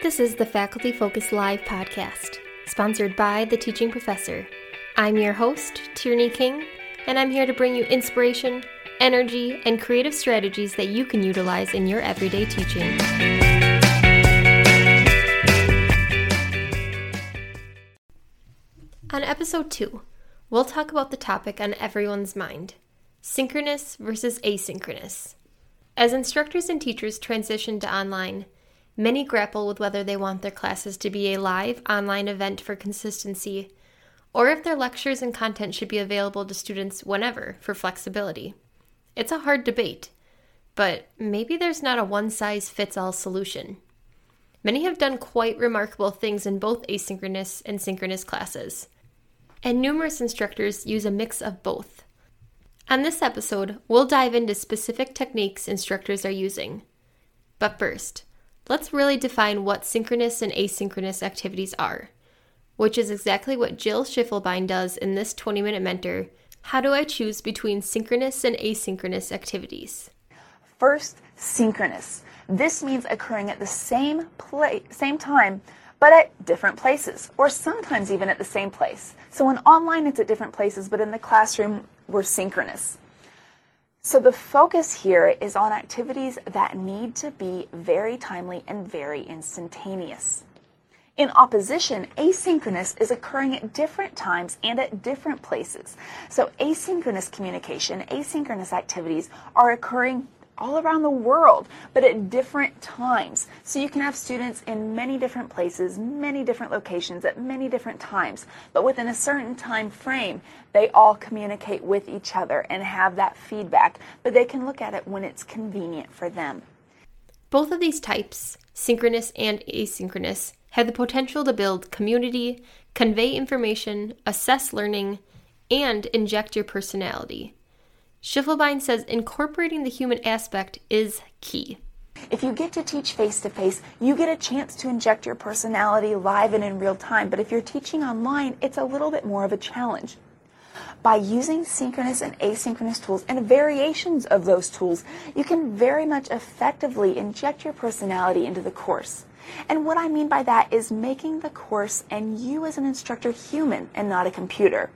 This is the Faculty Focus Live podcast, sponsored by The Teaching Professor. I'm your host, Tierney King, and I'm here to bring you inspiration, energy, and creative strategies that you can utilize in your everyday teaching. On episode 2, we'll talk about the topic on everyone's mind synchronous versus asynchronous. As instructors and teachers transition to online, Many grapple with whether they want their classes to be a live online event for consistency, or if their lectures and content should be available to students whenever for flexibility. It's a hard debate, but maybe there's not a one size fits all solution. Many have done quite remarkable things in both asynchronous and synchronous classes, and numerous instructors use a mix of both. On this episode, we'll dive into specific techniques instructors are using. But first, let's really define what synchronous and asynchronous activities are, which is exactly what Jill Schiefelbein does in this 20 minute mentor How do I choose between synchronous and asynchronous activities? First, synchronous. This means occurring at the same place, same time, but at different places, or sometimes even at the same place. So in online, it's at different places, but in the classroom, we're synchronous. So the focus here is on activities that need to be very timely and very instantaneous. In opposition, asynchronous is occurring at different times and at different places. So asynchronous communication, asynchronous activities are occurring all around the world, but at different times. So you can have students in many different places, many different locations at many different times, but within a certain time frame, they all communicate with each other and have that feedback, but they can look at it when it's convenient for them. Both of these types, synchronous and asynchronous, have the potential to build community, convey information, assess learning, and inject your personality. Schiefelbein says incorporating the human aspect is key. If you get to teach face to face, you get a chance to inject your personality live and in real time. But if you're teaching online, it's a little bit more of a challenge. By using synchronous and asynchronous tools and variations of those tools, you can very much effectively inject your personality into the course. And what I mean by that is making the course and you as an instructor human and not a computer.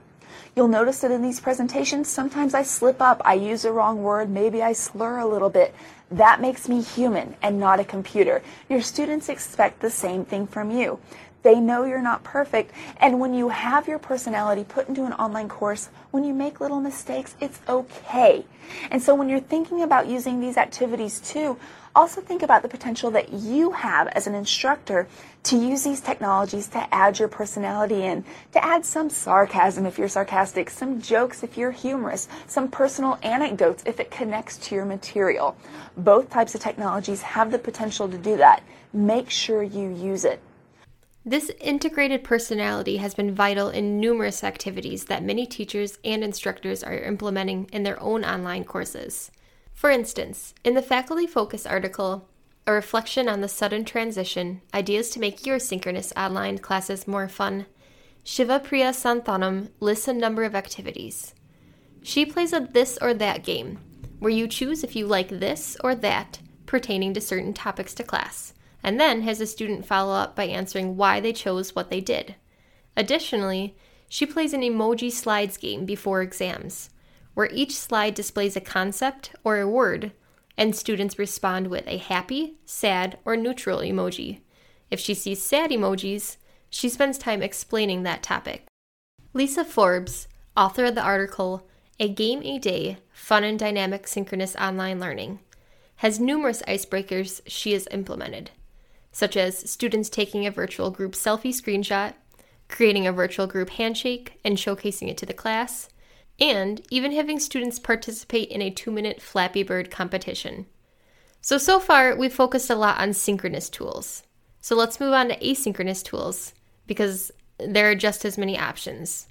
You'll notice that in these presentations, sometimes I slip up, I use the wrong word, maybe I slur a little bit. That makes me human and not a computer. Your students expect the same thing from you. They know you're not perfect. And when you have your personality put into an online course, when you make little mistakes, it's okay. And so when you're thinking about using these activities too, also think about the potential that you have as an instructor to use these technologies to add your personality in, to add some sarcasm if you're sarcastic, some jokes if you're humorous, some personal anecdotes if it connects to your material. Both types of technologies have the potential to do that. Make sure you use it. This integrated personality has been vital in numerous activities that many teachers and instructors are implementing in their own online courses. For instance, in the Faculty Focus article, A Reflection on the Sudden Transition Ideas to Make Your Synchronous Online Classes More Fun, Shiva Priya Santhanam lists a number of activities. She plays a this or that game, where you choose if you like this or that pertaining to certain topics to class, and then has a student follow up by answering why they chose what they did. Additionally, she plays an emoji slides game before exams, where each slide displays a concept or a word, and students respond with a happy, sad, or neutral emoji. If she sees sad emojis, she spends time explaining that topic. Lisa Forbes, author of the article A Game a Day Fun and Dynamic Synchronous Online Learning, has numerous icebreakers she has implemented, such as students taking a virtual group selfie screenshot, creating a virtual group handshake and showcasing it to the class, and even having students participate in a two minute Flappy Bird competition. So, so far, we've focused a lot on synchronous tools. So, let's move on to asynchronous tools because there are just as many options.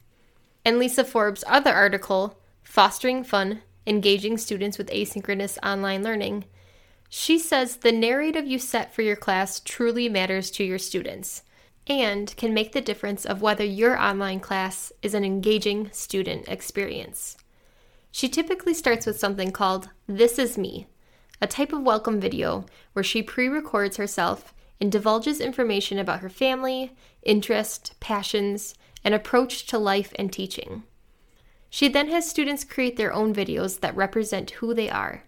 In Lisa Forbes' other article, Fostering Fun Engaging Students with Asynchronous Online Learning, she says the narrative you set for your class truly matters to your students and can make the difference of whether your online class is an engaging student experience. She typically starts with something called This Is Me, a type of welcome video where she pre records herself and divulges information about her family, interests, passions, and approach to life and teaching. She then has students create their own videos that represent who they are.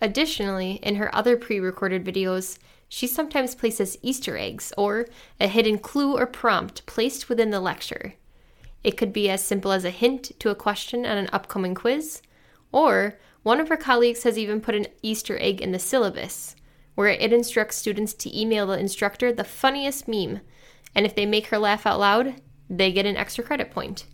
Additionally, in her other pre recorded videos, she sometimes places Easter eggs or a hidden clue or prompt placed within the lecture. It could be as simple as a hint to a question on an upcoming quiz, or one of her colleagues has even put an Easter egg in the syllabus, where it instructs students to email the instructor the funniest meme, and if they make her laugh out loud, they get an extra credit point.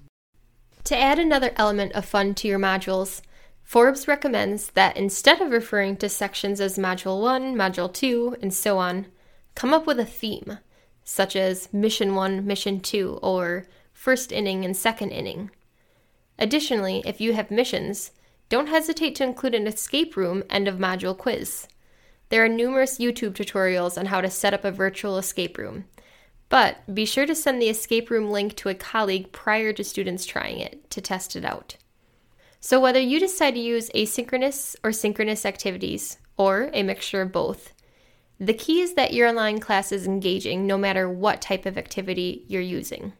To add another element of fun to your modules, Forbes recommends that instead of referring to sections as Module 1, Module 2, and so on, come up with a theme, such as Mission 1, Mission 2, or First Inning and Second Inning. Additionally, if you have missions, don't hesitate to include an escape room end of module quiz. There are numerous YouTube tutorials on how to set up a virtual escape room, but be sure to send the escape room link to a colleague prior to students trying it to test it out. So, whether you decide to use asynchronous or synchronous activities, or a mixture of both, the key is that your online class is engaging no matter what type of activity you're using.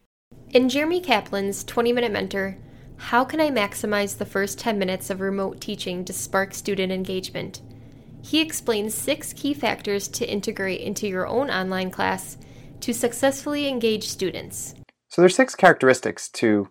In Jeremy Caplan's 20 Minute Mentor, How Can I Maximize the First 10 Minutes of Remote Teaching to Spark Student Engagement? He explains six key factors to integrate into your own online class to successfully engage students. So, there's six characteristics to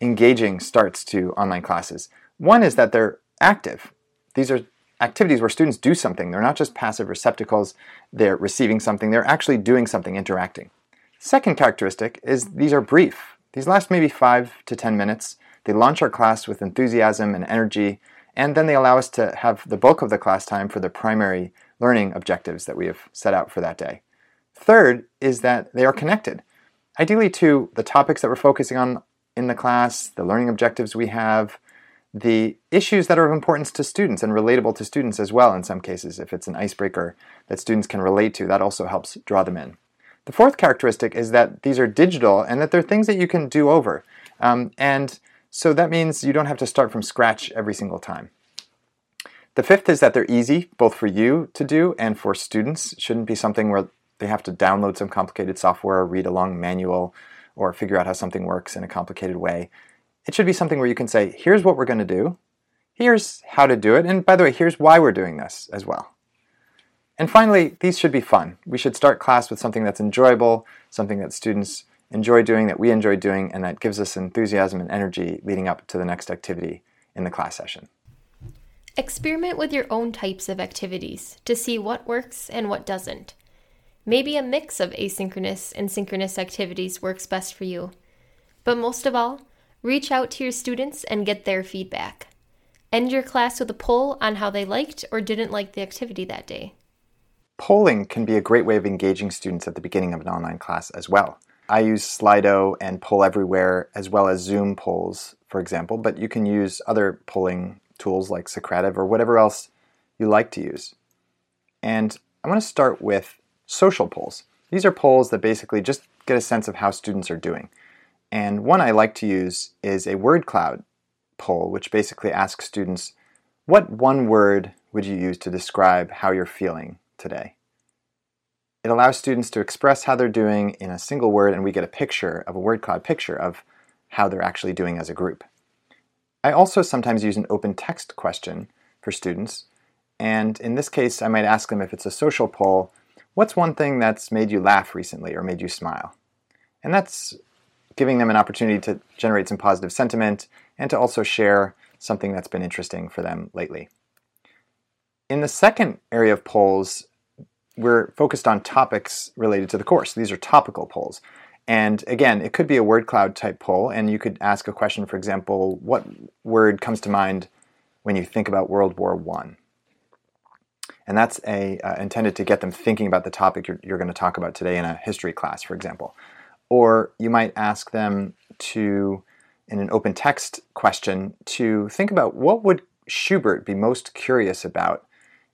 engaging starts to online classes. One is that they're active. These are activities where students do something. They're not just passive receptacles, they're receiving something, they're actually doing something, interacting. Second characteristic is these are brief. These last maybe five to 10 minutes. They launch our class with enthusiasm and energy, and then they allow us to have the bulk of the class time for the primary learning objectives that we have set out for that day. Third is that they are connected, ideally to the topics that we're focusing on in the class, the learning objectives we have, the issues that are of importance to students and relatable to students as well in some cases. If it's an icebreaker that students can relate to, that also helps draw them in. The fourth characteristic is that these are digital and that they're things that you can do over. Um, and so that means you don't have to start from scratch every single time. The fifth is that they're easy, both for you to do and for students. It shouldn't be something where they have to download some complicated software read a long manual or figure out how something works in a complicated way. It should be something where you can say, here's what we're going to do, here's how to do it, and by the way, here's why we're doing this as well. And finally, these should be fun. We should start class with something that's enjoyable, something that students enjoy doing, that we enjoy doing, and that gives us enthusiasm and energy leading up to the next activity in the class session. Experiment with your own types of activities to see what works and what doesn't. Maybe a mix of asynchronous and synchronous activities works best for you. But most of all, reach out to your students and get their feedback. End your class with a poll on how they liked or didn't like the activity that day. Polling can be a great way of engaging students at the beginning of an online class as well. I use Slido and Poll Everywhere as well as Zoom polls, for example, but you can use other polling tools like Socrative or whatever else you like to use. And I want to start with social polls. These are polls that basically just get a sense of how students are doing. And one I like to use is a word cloud poll, which basically asks students, what one word would you use to describe how you're feeling today? It allows students to express how they're doing in a single word, and we get a picture of a word cloud picture of how they're actually doing as a group. I also sometimes use an open text question for students, and in this case, I might ask them if it's a social poll, What's one thing that's made you laugh recently or made you smile? And that's giving them an opportunity to generate some positive sentiment and to also share something that's been interesting for them lately. In the second area of polls, we're focused on topics related to the course. These are topical polls. And again, it could be a word cloud type poll, and you could ask a question, for example, what word comes to mind when you think about World War I? And that's a, uh, intended to get them thinking about the topic you're, you're going to talk about today in a history class, for example. Or you might ask them to, in an open text question, to think about what would Schubert be most curious about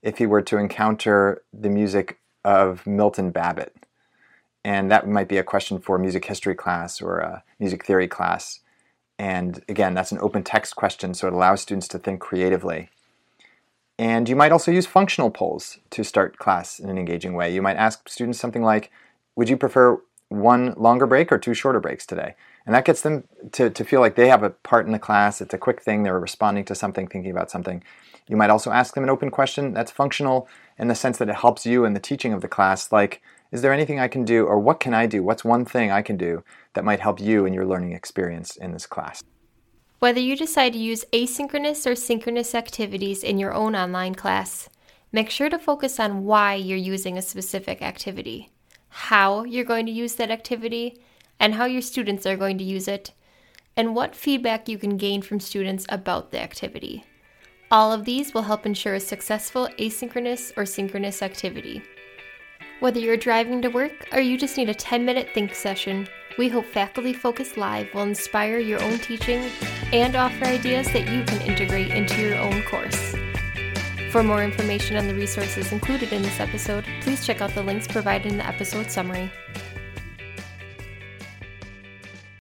if he were to encounter the music of Milton Babbitt. And that might be a question for a music history class or a music theory class. And again, that's an open text question, so it allows students to think creatively And you might also use functional polls to start class in an engaging way. You might ask students something like, Would you prefer one longer break or two shorter breaks today? And that gets them to, to feel like they have a part in the class. It's a quick thing. They're responding to something, thinking about something. You might also ask them an open question that's functional in the sense that it helps you in the teaching of the class, like, is there anything I can do, or what can I do? What's one thing I can do that might help you in your learning experience in this class? Whether you decide to use asynchronous or synchronous activities in your own online class, make sure to focus on why you're using a specific activity, how you're going to use that activity, and how your students are going to use it, and what feedback you can gain from students about the activity. All of these will help ensure a successful asynchronous or synchronous activity. Whether you're driving to work or you just need a 10 minute think session, we hope Faculty Focus Live will inspire your own teaching and offer ideas that you can integrate into your own course. For more information on the resources included in this episode, please check out the links provided in the episode summary.